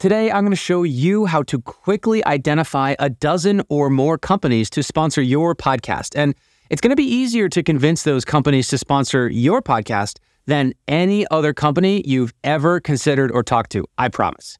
Today, I'm going to show you how to quickly identify a dozen or more companies to sponsor your podcast. And it's going to be easier to convince those companies to sponsor your podcast than any other company you've ever considered or talked to. I promise.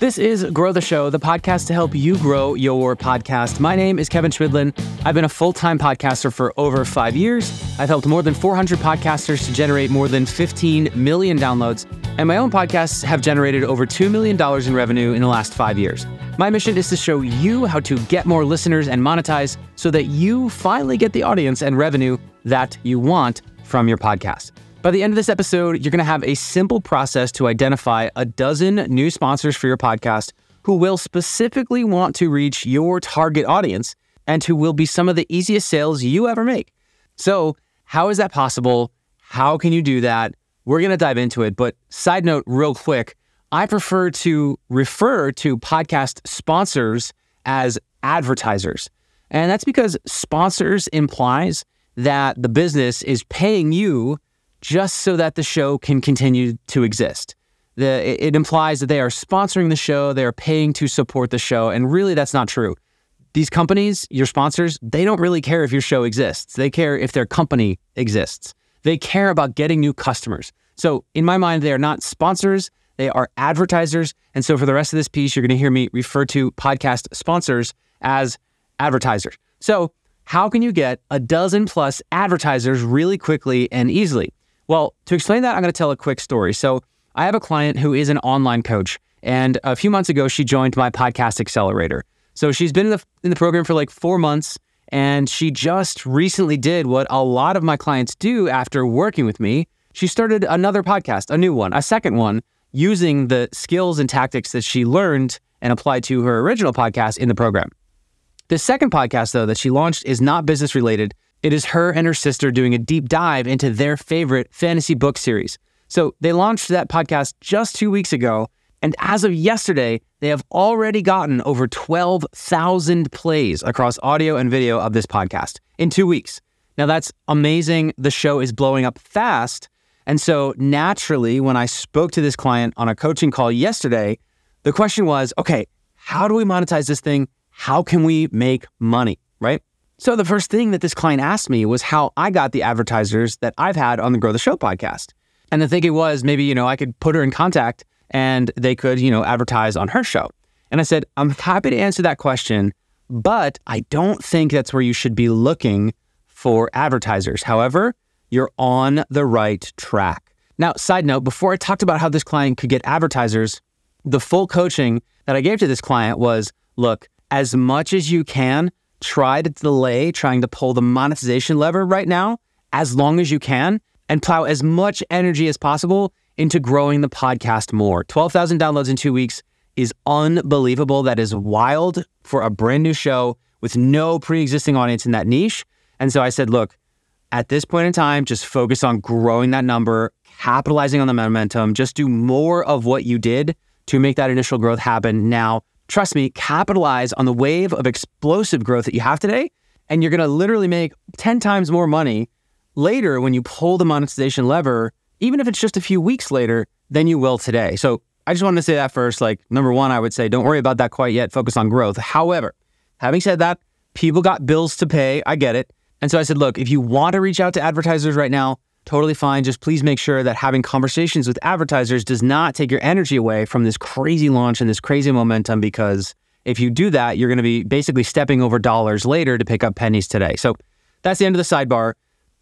This is Grow the Show, the podcast to help you grow your podcast. My name is Kevin Chemidlin. I've been a full time podcaster for over five years. I've helped more than 400 podcasters to generate more than 15 million downloads, and my own podcasts have generated over $2 million in revenue in the last five years. My mission is to show you how to get more listeners and monetize so that you finally get the audience and revenue that you want from your podcast. By the end of this episode, you're going to have a simple process to identify a dozen new sponsors for your podcast who will specifically want to reach your target audience and who will be some of the easiest sales you ever make. So, how is that possible? How can you do that? We're going to dive into it. But, side note, real quick, I prefer to refer to podcast sponsors as advertisers. And that's because sponsors implies that the business is paying you just so that the show can continue to exist. The, it implies that they are sponsoring the show, they are paying to support the show, and really that's not true. These companies, your sponsors, they don't really care if your show exists. They care if their company exists. They care about getting new customers. So, in my mind, they are not sponsors, they are advertisers. And so, for the rest of this piece, you're going to hear me refer to podcast sponsors as advertisers. So, how can you get a dozen plus advertisers really quickly and easily? Well, to explain that, I'm going to tell a quick story. So, I have a client who is an online coach, and a few months ago, she joined my podcast accelerator. So, she's been in the, in the program for like four months, and she just recently did what a lot of my clients do after working with me. She started another podcast, a new one, a second one, using the skills and tactics that she learned and applied to her original podcast in the program. The second podcast, though, that she launched is not business related. It is her and her sister doing a deep dive into their favorite fantasy book series. So they launched that podcast just two weeks ago. And as of yesterday, they have already gotten over 12,000 plays across audio and video of this podcast in two weeks. Now, that's amazing. The show is blowing up fast. And so, naturally, when I spoke to this client on a coaching call yesterday, the question was okay, how do we monetize this thing? How can we make money? Right? So the first thing that this client asked me was how I got the advertisers that I've had on the Grow the Show podcast. And the thinking was maybe, you know, I could put her in contact and they could, you know, advertise on her show. And I said, I'm happy to answer that question, but I don't think that's where you should be looking for advertisers. However, you're on the right track. Now, side note, before I talked about how this client could get advertisers, the full coaching that I gave to this client was look, as much as you can, try to delay trying to pull the monetization lever right now as long as you can and plow as much energy as possible into growing the podcast more. 12,000 downloads in two weeks is unbelievable. That is wild for a brand new show with no pre existing audience in that niche. And so I said, look, at this point in time, just focus on growing that number, capitalizing on the momentum, just do more of what you did to make that initial growth happen now trust me, capitalize on the wave of explosive growth that you have today. And you're to literally make 10 times more money later when you pull the monetization lever, even if it's just a few weeks later, than you will today. So I just wanted to say that first. Like, number one, I would say don't worry about that quite yet. Focus on growth. However, having said that, people got bills to pay. I get it. And so I said, look, if you want to reach out to advertisers right now, totally fine. Just please make sure that having conversations with advertisers does not take your energy away from this crazy launch and this crazy momentum because if you do that, you're going to be basically stepping over dollars later to pick up pennies today. So that's the end of the sidebar.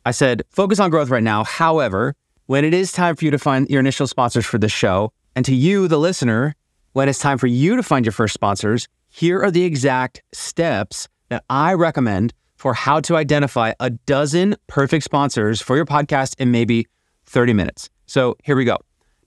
I said, focus on growth right now. However, when it is time for you to find your initial sponsors for this show, and to you, the listener, when it's time for you to find your first sponsors, here are the exact steps that I recommend for how to identify a dozen perfect sponsors for your podcast in maybe 30 minutes. So here we go.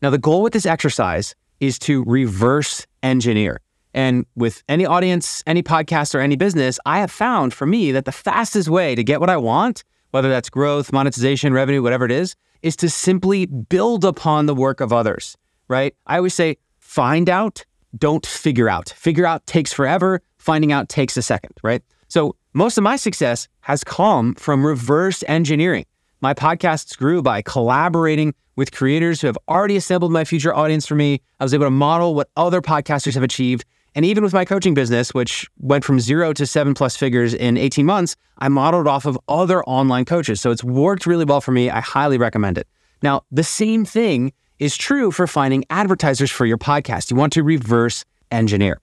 Now, the goal with this exercise is to reverse engineer. And with any audience, any podcast, or any business, I have found for me that the fastest way to get what I want, whether that's growth, monetization, revenue, whatever it is, is to simply build upon the work of others, right? I always say, find out, don't figure out. Figure out takes forever, finding out takes a second, right? So most of my success has come from reverse engineering. My podcasts grew by collaborating with creators who have already assembled my future audience for me. I was able to model what other podcasters have achieved. And even with my coaching business, which went from zero to seven plus figures in 18 months, I modeled off of other online coaches. So it's worked really well for me. I highly recommend it. Now, the same thing is true for finding advertisers for your podcast. You want to reverse engineer.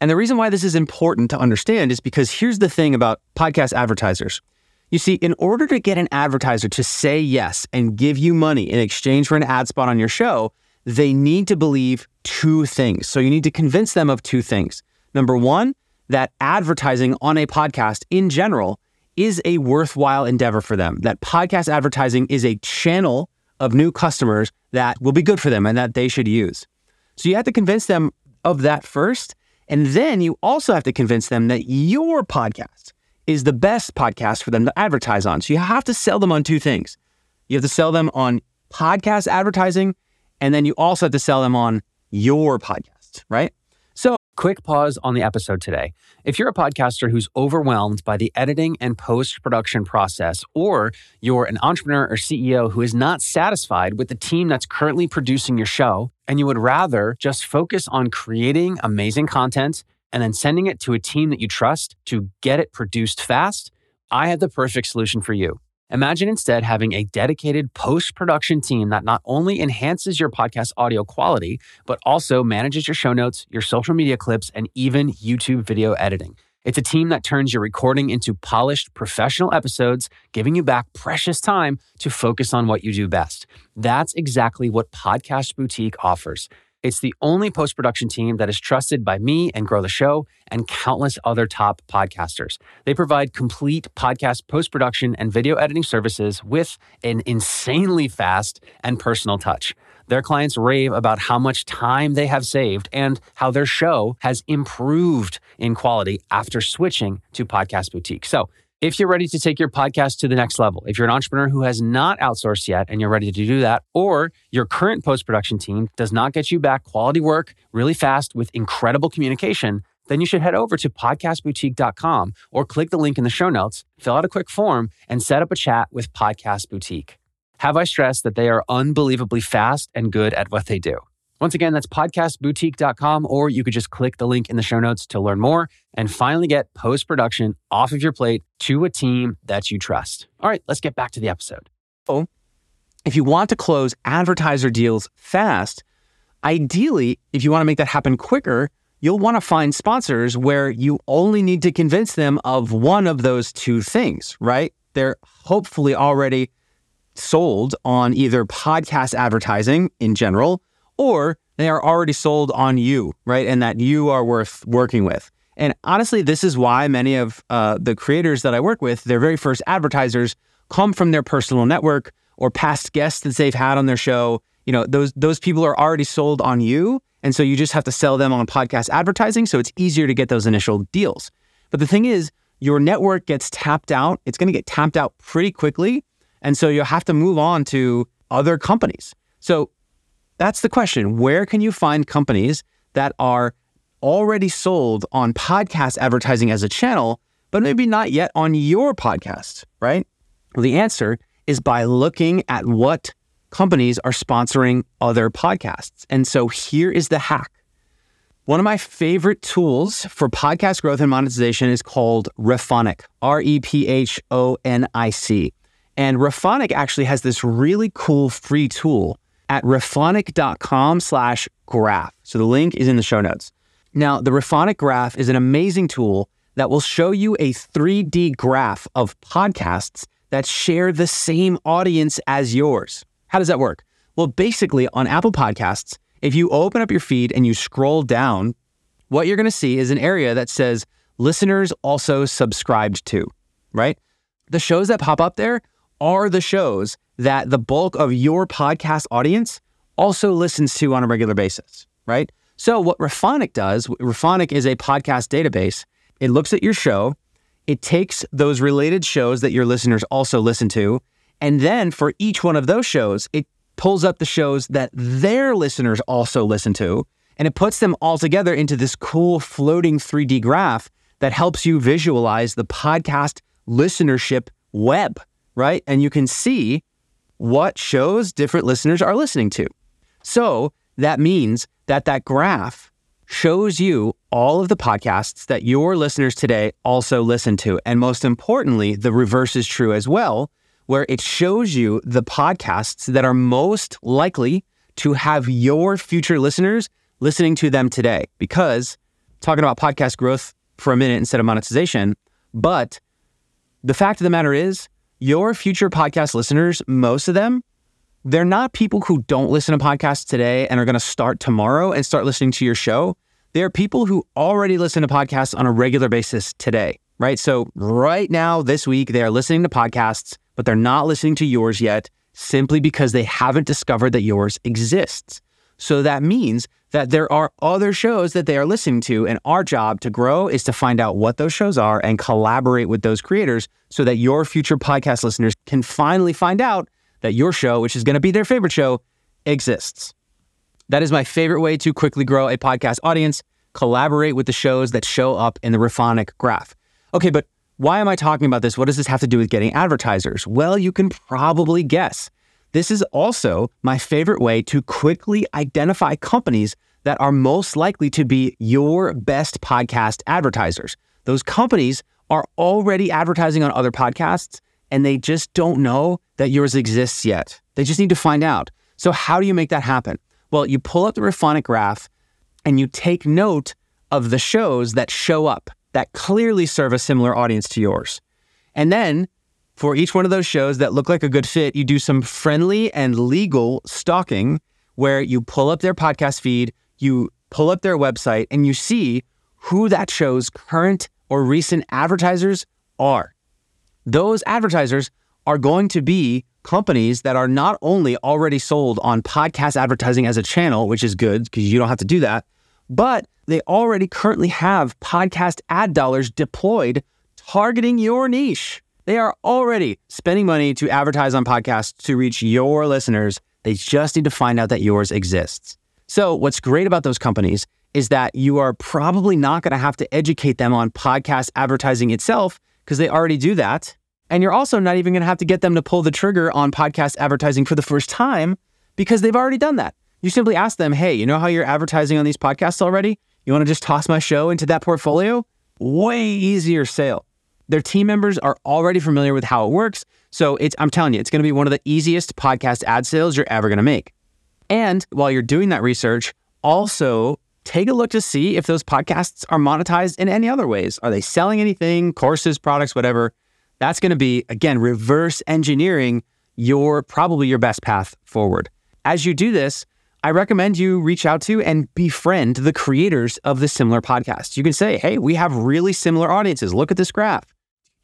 And the reason why this is important to understand is because here's the thing about podcast advertisers. You see, in order to get an advertiser to say yes and give you money in exchange for an ad spot on your show, they need to believe two things. So you need to convince them of two things. Number one, that advertising on a podcast in general is a worthwhile endeavor for them, that podcast advertising is a channel of new customers that will be good for them and that they should use. So you have to convince them of that first. And then you also have to convince them that your podcast is the best podcast for them to advertise on. So you have to sell them on two things. You have to sell them on podcast advertising, and then you also have to sell them on your podcast, right? So, quick pause on the episode today. If you're a podcaster who's overwhelmed by the editing and post production process, or you're an entrepreneur or CEO who is not satisfied with the team that's currently producing your show, and you would rather just focus on creating amazing content and then sending it to a team that you trust to get it produced fast, I have the perfect solution for you. Imagine instead having a dedicated post production team that not only enhances your podcast audio quality, but also manages your show notes, your social media clips, and even YouTube video editing. It's a team that turns your recording into polished professional episodes, giving you back precious time to focus on what you do best. That's exactly what Podcast Boutique offers. It's the only post production team that is trusted by me and Grow the Show and countless other top podcasters. They provide complete podcast post production and video editing services with an insanely fast and personal touch. Their clients rave about how much time they have saved and how their show has improved in quality after switching to Podcast Boutique. So, if you're ready to take your podcast to the next level, if you're an entrepreneur who has not outsourced yet and you're ready to do that, or your current post production team does not get you back quality work really fast with incredible communication, then you should head over to podcastboutique.com or click the link in the show notes, fill out a quick form, and set up a chat with Podcast Boutique. Have I stressed that they are unbelievably fast and good at what they do? Once again, that's podcastboutique.com, or you could just click the link in the show notes to learn more and finally get post production off of your plate to a team that you trust. All right, let's get back to the episode. Oh, if you want to close advertiser deals fast, ideally, if you want to make that happen quicker, you'll want to find sponsors where you only need to convince them of one of those two things, right? They're hopefully already sold on either podcast advertising in general or they are already sold on you, right? And that you are worth working with. And honestly, this is why many of uh, the creators that I work with, their very first advertisers come from their personal network or past guests that they've had on their show. You know, those those people are already sold on you, and so you just have to sell them on podcast advertising. So it's easier to get those initial deals. But the thing is, your network gets tapped out. It's going to get tapped out pretty quickly, and so you'll have to move on to other companies. So that's the question. Where can you find companies that are already sold on podcast advertising as a channel, but maybe not yet on your podcast, right? Well, the answer is by looking at what companies are sponsoring other podcasts. And so here is the hack. One of my favorite tools for podcast growth and monetization is called Rephonic, R E P H O N I C. And Rephonic actually has this really cool free tool at rephonic.com slash graph. So the link is in the show notes. Now, the Rephonic graph is an amazing tool that will show you a 3D graph of podcasts that share the same audience as yours. How does that work? Well, basically, on Apple Podcasts, if you open up your feed and you scroll down, what you're going to see is an area that says listeners also subscribed to, right? The shows that pop up there are the shows that the bulk of your podcast audience also listens to on a regular basis, right? So, what Rephonic does, Rephonic is a podcast database. It looks at your show, it takes those related shows that your listeners also listen to, and then for each one of those shows, it pulls up the shows that their listeners also listen to, and it puts them all together into this cool floating 3D graph that helps you visualize the podcast listenership web right? And you can see what shows different listeners are listening to. So that means that that graph shows you all of the podcasts that your listeners today also listen to. And most importantly, the reverse is true as well, where it shows you the podcasts that are most likely to have your future listeners listening to them today. Because talking about podcast growth for a minute instead of monetization, but the fact of the matter is, your future podcast listeners, most of them, they're not people who don't listen to podcasts today and are going to start tomorrow and start listening to your show. They're people who already listen to podcasts on a regular basis today, right? So, right now, this week, they are listening to podcasts, but they're not listening to yours yet simply because they haven't discovered that yours exists. So, that means that there are other shows that they are listening to, and our job to grow is to find out what those shows are and collaborate with those creators so that your future podcast listeners can finally find out that your show, which is going to be their favorite show, exists. That is my favorite way to quickly grow a podcast audience. Collaborate with the shows that show up in the Rephonic graph. Okay, but why am I talking about this? What does this have to do with getting advertisers? Well, you can probably guess. This is also my favorite way to quickly identify companies that are most likely to be your best podcast advertisers. Those companies are already advertising on other podcasts and they just don't know that yours exists yet. They just need to find out. So, how do you make that happen? Well, you pull up the Rephonic graph and you take note of the shows that show up that clearly serve a similar audience to yours. And then for each one of those shows that look like a good fit, you do some friendly and legal stalking where you pull up their podcast feed, you pull up their website, and you see who that show's current or recent advertisers are. Those advertisers are going to be companies that are not only already sold on podcast advertising as a channel, which is good because you don't have to do that, but they already currently have podcast ad dollars deployed targeting your niche. They are already spending money to advertise on podcasts to reach your listeners. They just need to find out that yours exists. So, what's great about those companies is that you are probably not going to have to educate them on podcast advertising itself because they already do that. And you're also not even going to have to get them to pull the trigger on podcast advertising for the first time because they've already done that. You simply ask them, hey, you know how you're advertising on these podcasts already? You want to just toss my show into that portfolio? Way easier sale. Their team members are already familiar with how it works. So it's, I'm telling you, it's going to be one of the easiest podcast ad sales you're ever going to make. And while you're doing that research, also take a look to see if those podcasts are monetized in any other ways. Are they selling anything, courses, products, whatever? That's going to be, again, reverse engineering your probably your best path forward. As you do this, I recommend you reach out to and befriend the creators of the similar podcast. You can say, hey, we have really similar audiences. Look at this graph.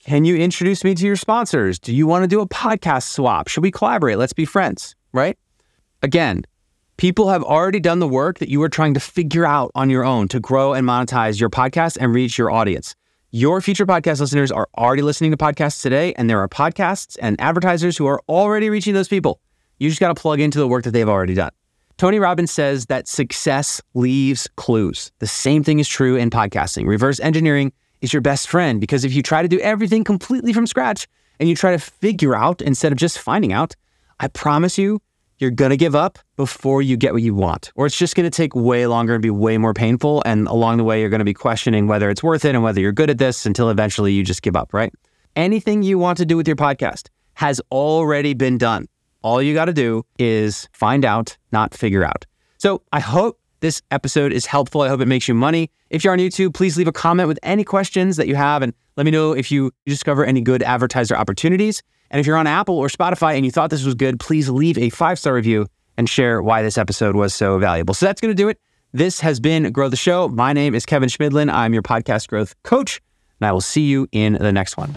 Can you introduce me to your sponsors? Do you want to do a podcast swap? Should we collaborate? Let's be friends, right? Again, people have already done the work that you are trying to figure out on your own to grow and monetize your podcast and reach your audience. Your future podcast listeners are already listening to podcasts today, and there are podcasts and advertisers who are already reaching those people. You just got to plug into the work that they've already done. Tony Robbins says that success leaves clues. The same thing is true in podcasting. Reverse engineering is your best friend because if you try to do everything completely from scratch and you try to figure out instead of just finding out, I promise you, you're going to give up before you get what you want. Or it's just going to take way longer and be way more painful. And along the way, you're going to be questioning whether it's worth it and whether you're good at this until eventually you just give up, right? Anything you want to do with your podcast has already been done. All you got to do is find out, not figure out. So I hope this episode is helpful. I hope it makes you money. If you're on YouTube, please leave a comment with any questions that you have and let me know if you discover any good advertiser opportunities. And if you're on Apple or Spotify and you thought this was good, please leave a five star review and share why this episode was so valuable. So that's going to do it. This has been Grow the Show. My name is Kevin Chemidlin. I'm your podcast growth coach, and I will see you in the next one.